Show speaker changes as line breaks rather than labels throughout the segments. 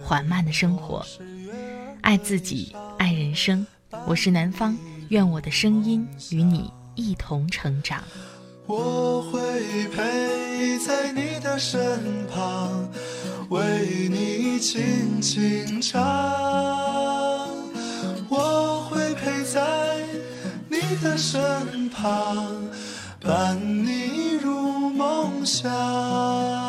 缓慢的生活，爱自己，爱人生。我是南方，愿我的声音与你一同成长。
我会陪在你的身旁，为你轻轻唱。我会陪在你的身旁，伴你入梦乡。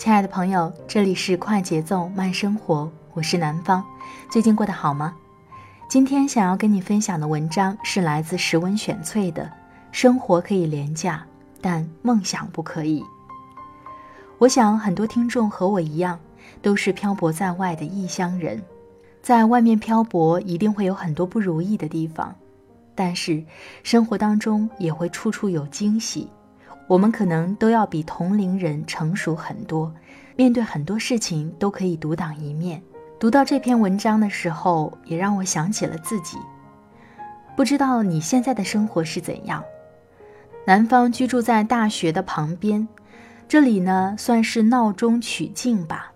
亲爱的朋友，这里是快节奏慢生活，我是南方。最近过得好吗？今天想要跟你分享的文章是来自时文选粹的《生活可以廉价，但梦想不可以》。我想很多听众和我一样，都是漂泊在外的异乡人，在外面漂泊一定会有很多不如意的地方，但是生活当中也会处处有惊喜。我们可能都要比同龄人成熟很多，面对很多事情都可以独当一面。读到这篇文章的时候，也让我想起了自己。不知道你现在的生活是怎样？南方居住在大学的旁边，这里呢算是闹中取静吧，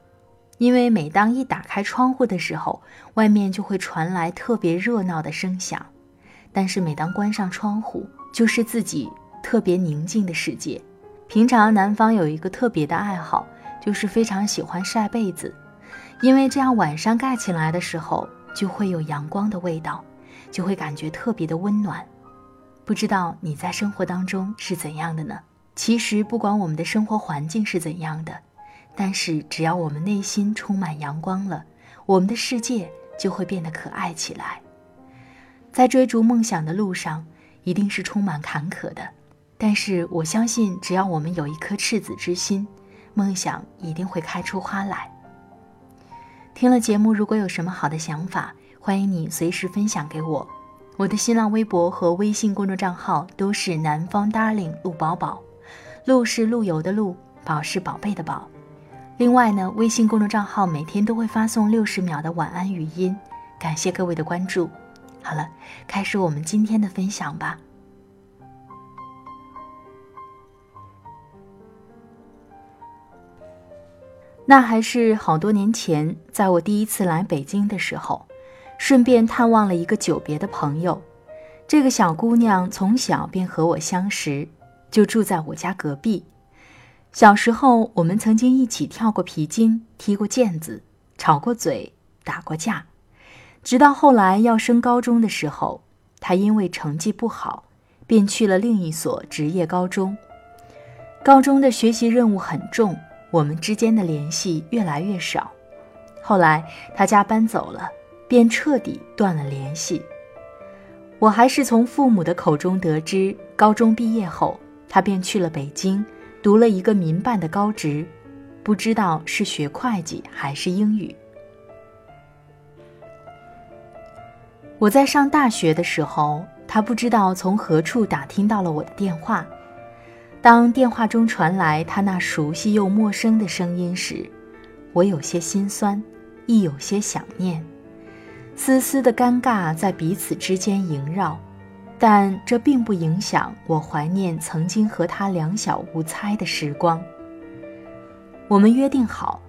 因为每当一打开窗户的时候，外面就会传来特别热闹的声响，但是每当关上窗户，就是自己。特别宁静的世界。平常南方有一个特别的爱好，就是非常喜欢晒被子，因为这样晚上盖起来的时候就会有阳光的味道，就会感觉特别的温暖。不知道你在生活当中是怎样的呢？其实不管我们的生活环境是怎样的，但是只要我们内心充满阳光了，我们的世界就会变得可爱起来。在追逐梦想的路上，一定是充满坎坷的。但是我相信，只要我们有一颗赤子之心，梦想一定会开出花来。听了节目，如果有什么好的想法，欢迎你随时分享给我。我的新浪微博和微信公众账号都是南方 darling 陆宝宝，陆是陆游的陆，宝是宝贝的宝。另外呢，微信公众账号每天都会发送六十秒的晚安语音，感谢各位的关注。好了，开始我们今天的分享吧。那还是好多年前，在我第一次来北京的时候，顺便探望了一个久别的朋友。这个小姑娘从小便和我相识，就住在我家隔壁。小时候，我们曾经一起跳过皮筋、踢过毽子、吵过嘴、打过架。直到后来要升高中的时候，她因为成绩不好，便去了另一所职业高中。高中的学习任务很重。我们之间的联系越来越少，后来他家搬走了，便彻底断了联系。我还是从父母的口中得知，高中毕业后，他便去了北京，读了一个民办的高职，不知道是学会计还是英语。我在上大学的时候，他不知道从何处打听到了我的电话。当电话中传来他那熟悉又陌生的声音时，我有些心酸，亦有些想念，丝丝的尴尬在彼此之间萦绕，但这并不影响我怀念曾经和他两小无猜的时光。我们约定好，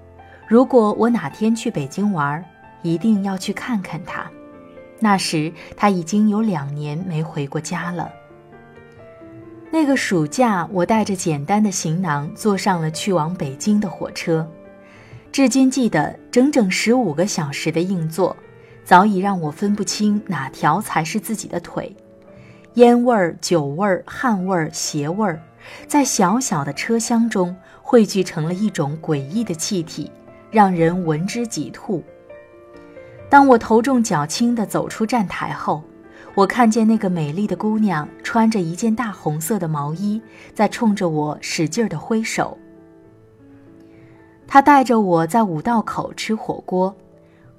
如果我哪天去北京玩，一定要去看看他。那时他已经有两年没回过家了。那个暑假，我带着简单的行囊，坐上了去往北京的火车。至今记得整整十五个小时的硬座，早已让我分不清哪条才是自己的腿。烟味、酒味、汗味儿、鞋味，在小小的车厢中汇聚成了一种诡异的气体，让人闻之即吐。当我头重脚轻地走出站台后，我看见那个美丽的姑娘穿着一件大红色的毛衣，在冲着我使劲地挥手。她带着我在五道口吃火锅。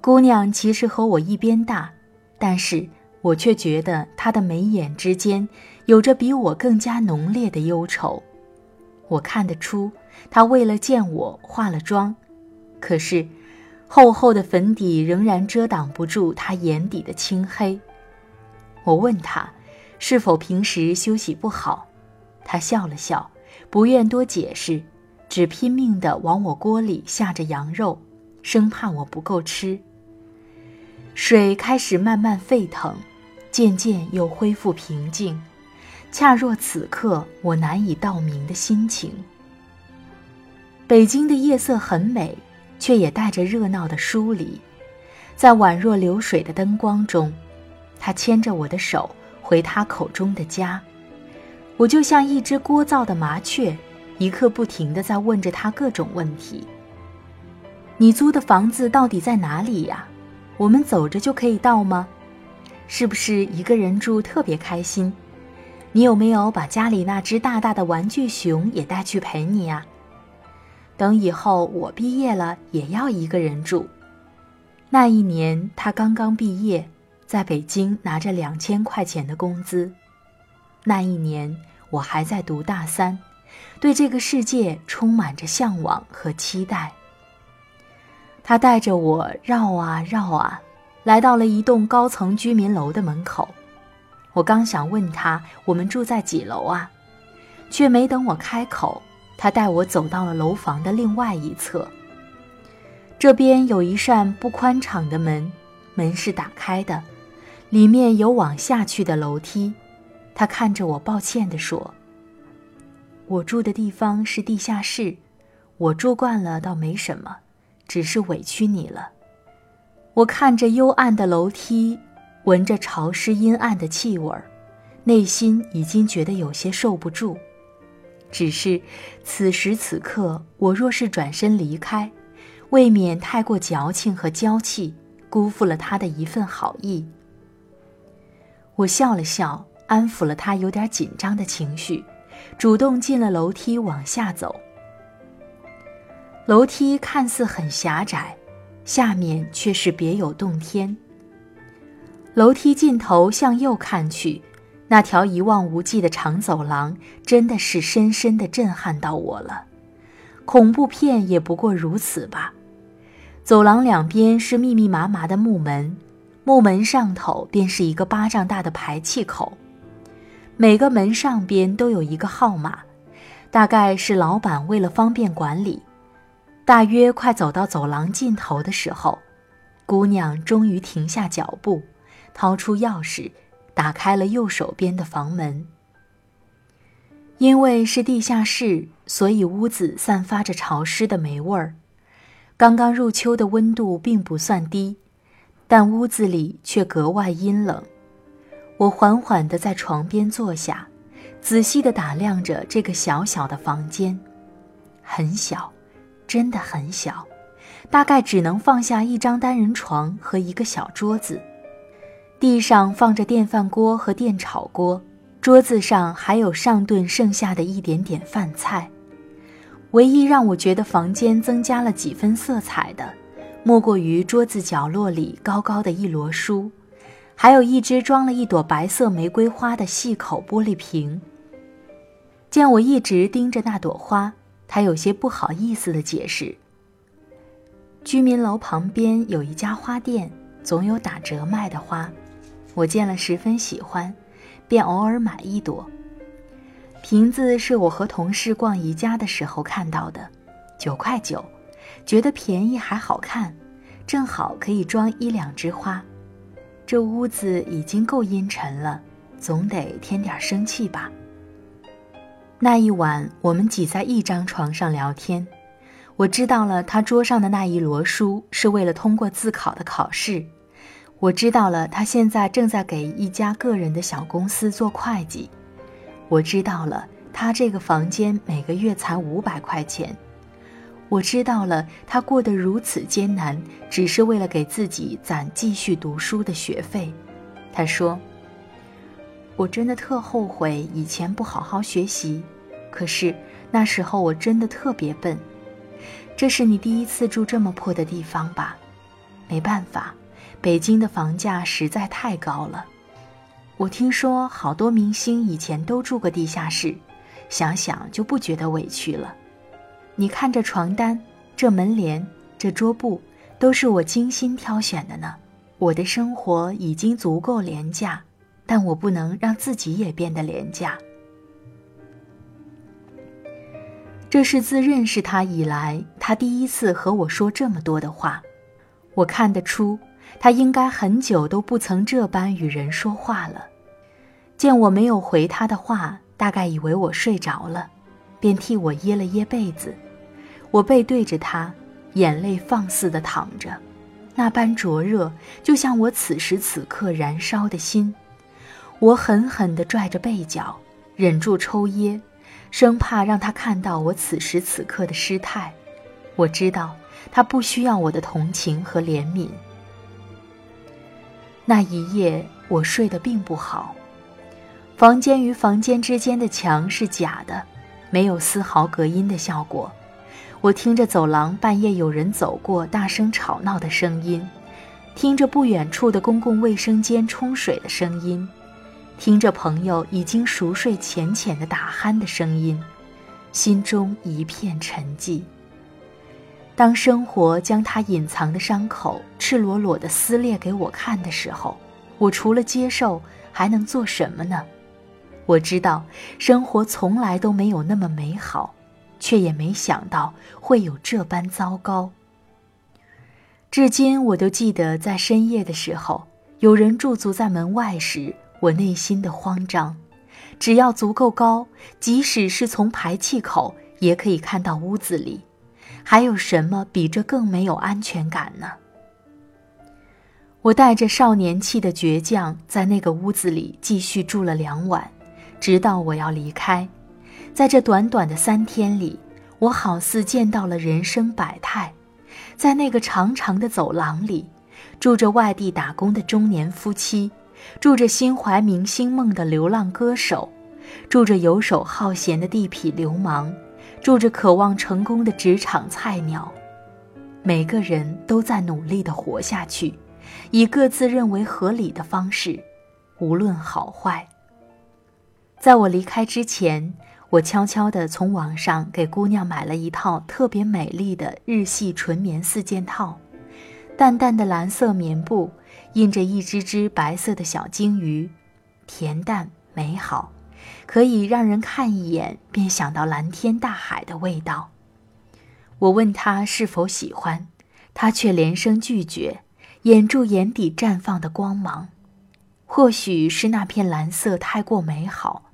姑娘其实和我一边大，但是我却觉得她的眉眼之间有着比我更加浓烈的忧愁。我看得出，她为了见我化了妆，可是厚厚的粉底仍然遮挡不住她眼底的青黑。我问他，是否平时休息不好？他笑了笑，不愿多解释，只拼命地往我锅里下着羊肉，生怕我不够吃。水开始慢慢沸腾，渐渐又恢复平静，恰若此刻我难以道明的心情。北京的夜色很美，却也带着热闹的疏离，在宛若流水的灯光中。他牵着我的手回他口中的家，我就像一只聒噪的麻雀，一刻不停地在问着他各种问题。你租的房子到底在哪里呀？我们走着就可以到吗？是不是一个人住特别开心？你有没有把家里那只大大的玩具熊也带去陪你呀？等以后我毕业了，也要一个人住。那一年他刚刚毕业。在北京拿着两千块钱的工资，那一年我还在读大三，对这个世界充满着向往和期待。他带着我绕啊绕啊，来到了一栋高层居民楼的门口。我刚想问他我们住在几楼啊，却没等我开口，他带我走到了楼房的另外一侧。这边有一扇不宽敞的门，门是打开的。里面有往下去的楼梯，他看着我，抱歉地说：“我住的地方是地下室，我住惯了，倒没什么，只是委屈你了。”我看着幽暗的楼梯，闻着潮湿阴暗的气味儿，内心已经觉得有些受不住。只是此时此刻，我若是转身离开，未免太过矫情和娇气，辜负了他的一份好意。我笑了笑，安抚了他有点紧张的情绪，主动进了楼梯往下走。楼梯看似很狭窄，下面却是别有洞天。楼梯尽头向右看去，那条一望无际的长走廊真的是深深的震撼到我了。恐怖片也不过如此吧。走廊两边是密密麻麻的木门。木门上头便是一个巴掌大的排气口，每个门上边都有一个号码，大概是老板为了方便管理。大约快走到走廊尽头的时候，姑娘终于停下脚步，掏出钥匙，打开了右手边的房门。因为是地下室，所以屋子散发着潮湿的霉味儿。刚刚入秋的温度并不算低。但屋子里却格外阴冷。我缓缓地在床边坐下，仔细地打量着这个小小的房间，很小，真的很小，大概只能放下一张单人床和一个小桌子。地上放着电饭锅和电炒锅，桌子上还有上顿剩下的一点点饭菜。唯一让我觉得房间增加了几分色彩的。莫过于桌子角落里高高的一摞书，还有一只装了一朵白色玫瑰花的细口玻璃瓶。见我一直盯着那朵花，他有些不好意思的解释：“居民楼旁边有一家花店，总有打折卖的花，我见了十分喜欢，便偶尔买一朵。瓶子是我和同事逛宜家的时候看到的，九块九。”觉得便宜还好看，正好可以装一两枝花。这屋子已经够阴沉了，总得添点生气吧。那一晚，我们挤在一张床上聊天。我知道了，他桌上的那一摞书是为了通过自考的考试。我知道了，他现在正在给一家个人的小公司做会计。我知道了，他这个房间每个月才五百块钱。我知道了，他过得如此艰难，只是为了给自己攒继续读书的学费。他说：“我真的特后悔以前不好好学习，可是那时候我真的特别笨。这是你第一次住这么破的地方吧？没办法，北京的房价实在太高了。我听说好多明星以前都住过地下室，想想就不觉得委屈了。”你看这床单，这门帘，这桌布，都是我精心挑选的呢。我的生活已经足够廉价，但我不能让自己也变得廉价。这是自认识他以来，他第一次和我说这么多的话。我看得出，他应该很久都不曾这般与人说话了。见我没有回他的话，大概以为我睡着了，便替我掖了掖被子。我背对着他，眼泪放肆地淌着，那般灼热，就像我此时此刻燃烧的心。我狠狠地拽着被角，忍住抽噎，生怕让他看到我此时此刻的失态。我知道他不需要我的同情和怜悯。那一夜我睡得并不好，房间与房间之间的墙是假的，没有丝毫隔音的效果。我听着走廊半夜有人走过，大声吵闹的声音；听着不远处的公共卫生间冲水的声音；听着朋友已经熟睡浅浅的打鼾的声音，心中一片沉寂。当生活将他隐藏的伤口赤裸裸地撕裂给我看的时候，我除了接受还能做什么呢？我知道，生活从来都没有那么美好。却也没想到会有这般糟糕。至今我都记得，在深夜的时候，有人驻足在门外时，我内心的慌张。只要足够高，即使是从排气口，也可以看到屋子里。还有什么比这更没有安全感呢？我带着少年气的倔强，在那个屋子里继续住了两晚，直到我要离开。在这短短的三天里，我好似见到了人生百态。在那个长长的走廊里，住着外地打工的中年夫妻，住着心怀明星梦的流浪歌手，住着游手好闲的地痞流氓，住着渴望成功的职场菜鸟。每个人都在努力地活下去，以各自认为合理的方式，无论好坏。在我离开之前。我悄悄地从网上给姑娘买了一套特别美丽的日系纯棉四件套，淡淡的蓝色棉布，印着一只只白色的小鲸鱼，恬淡美好，可以让人看一眼便想到蓝天大海的味道。我问她是否喜欢，她却连声拒绝，掩住眼底绽放的光芒。或许是那片蓝色太过美好。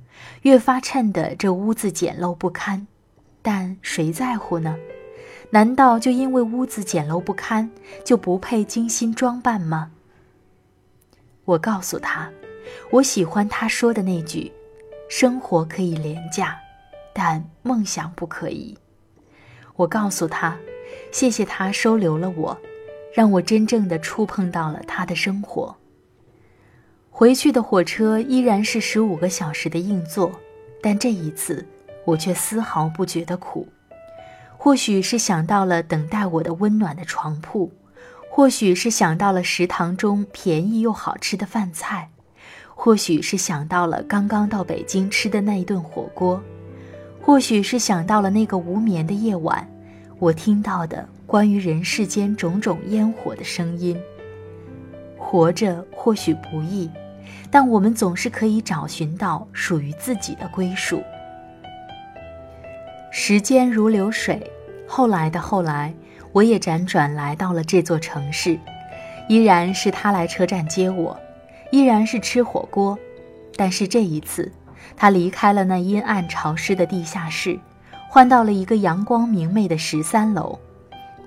越发衬得这屋子简陋不堪，但谁在乎呢？难道就因为屋子简陋不堪，就不配精心装扮吗？我告诉他，我喜欢他说的那句：“生活可以廉价，但梦想不可以。”我告诉他，谢谢他收留了我，让我真正的触碰到了他的生活。回去的火车依然是十五个小时的硬座，但这一次我却丝毫不觉得苦。或许是想到了等待我的温暖的床铺，或许是想到了食堂中便宜又好吃的饭菜，或许是想到了刚刚到北京吃的那一顿火锅，或许是想到了那个无眠的夜晚，我听到的关于人世间种种烟火的声音。活着或许不易。但我们总是可以找寻到属于自己的归属。时间如流水，后来的后来，我也辗转来到了这座城市，依然是他来车站接我，依然是吃火锅，但是这一次，他离开了那阴暗潮湿的地下室，换到了一个阳光明媚的十三楼。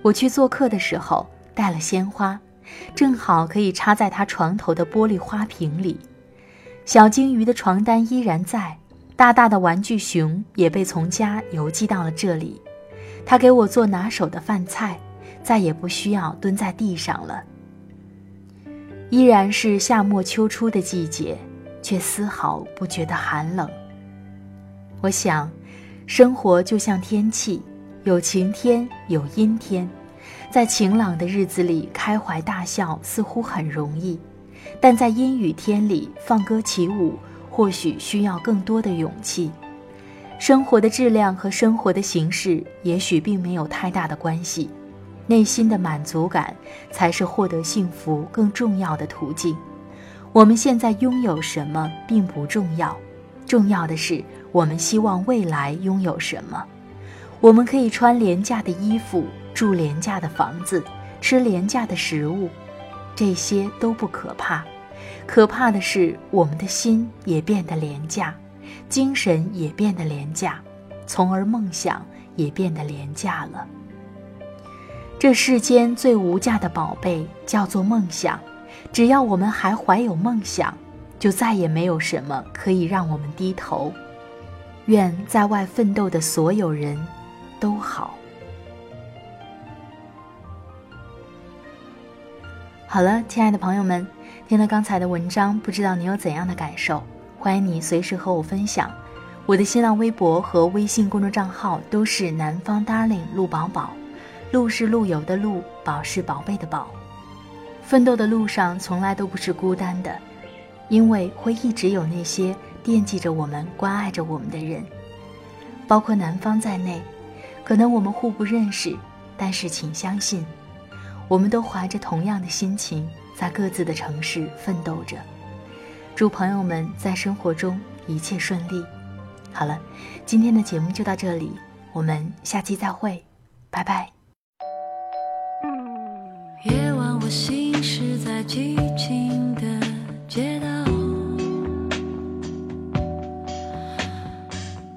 我去做客的时候带了鲜花，正好可以插在他床头的玻璃花瓶里。小金鱼的床单依然在，大大的玩具熊也被从家邮寄到了这里。他给我做拿手的饭菜，再也不需要蹲在地上了。依然是夏末秋初的季节，却丝毫不觉得寒冷。我想，生活就像天气，有晴天，有阴天。在晴朗的日子里开怀大笑似乎很容易，但在阴雨天里放歌起舞，或许需要更多的勇气。生活的质量和生活的形式也许并没有太大的关系，内心的满足感才是获得幸福更重要的途径。我们现在拥有什么并不重要，重要的是我们希望未来拥有什么。我们可以穿廉价的衣服。住廉价的房子，吃廉价的食物，这些都不可怕，可怕的是我们的心也变得廉价，精神也变得廉价，从而梦想也变得廉价了。这世间最无价的宝贝叫做梦想，只要我们还怀有梦想，就再也没有什么可以让我们低头。愿在外奋斗的所有人都好。好了，亲爱的朋友们，听了刚才的文章，不知道你有怎样的感受？欢迎你随时和我分享。我的新浪微博和微信公众账号都是南方 darling 陆宝宝，陆是陆游的陆，宝是宝贝的宝。奋斗的路上从来都不是孤单的，因为会一直有那些惦记着我们、关爱着我们的人，包括南方在内。可能我们互不认识，但是请相信。我们都怀着同样的心情，在各自的城市奋斗着。祝朋友们在生活中一切顺利。好了，今天的节目就到这里，我们下期再会，拜拜。
夜晚，我行驶在寂静的街道，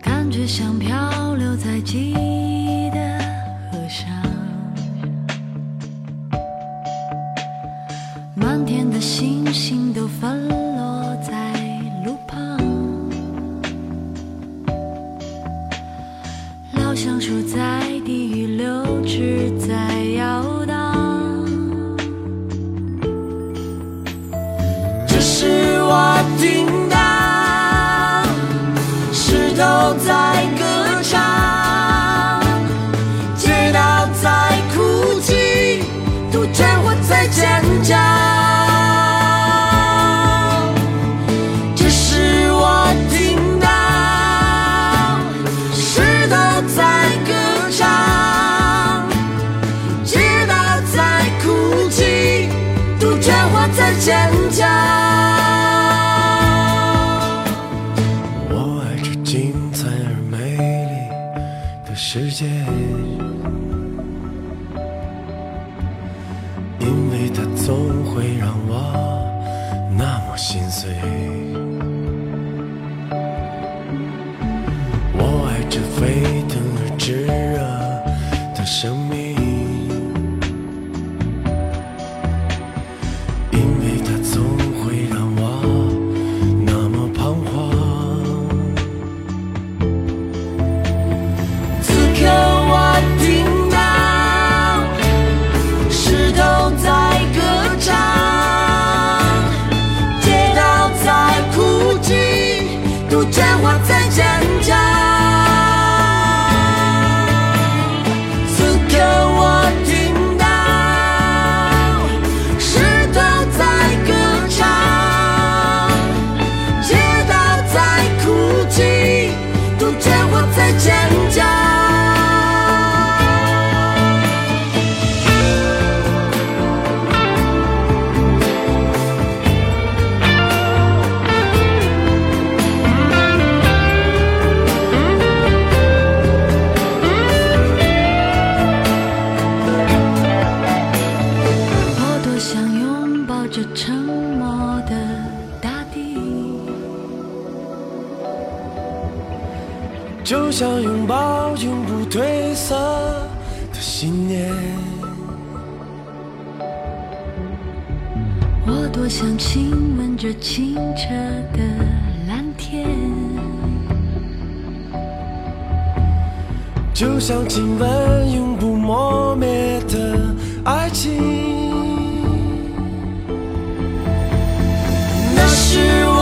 感觉像漂流在记忆
就像
亲吻
永不磨灭的爱情。那是我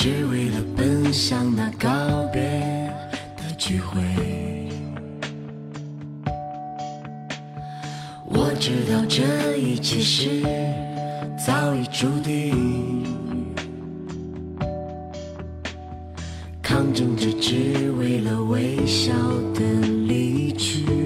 只为了奔向那告别的聚会。我知道这一切是早已注定抗争着只为了微笑的离去。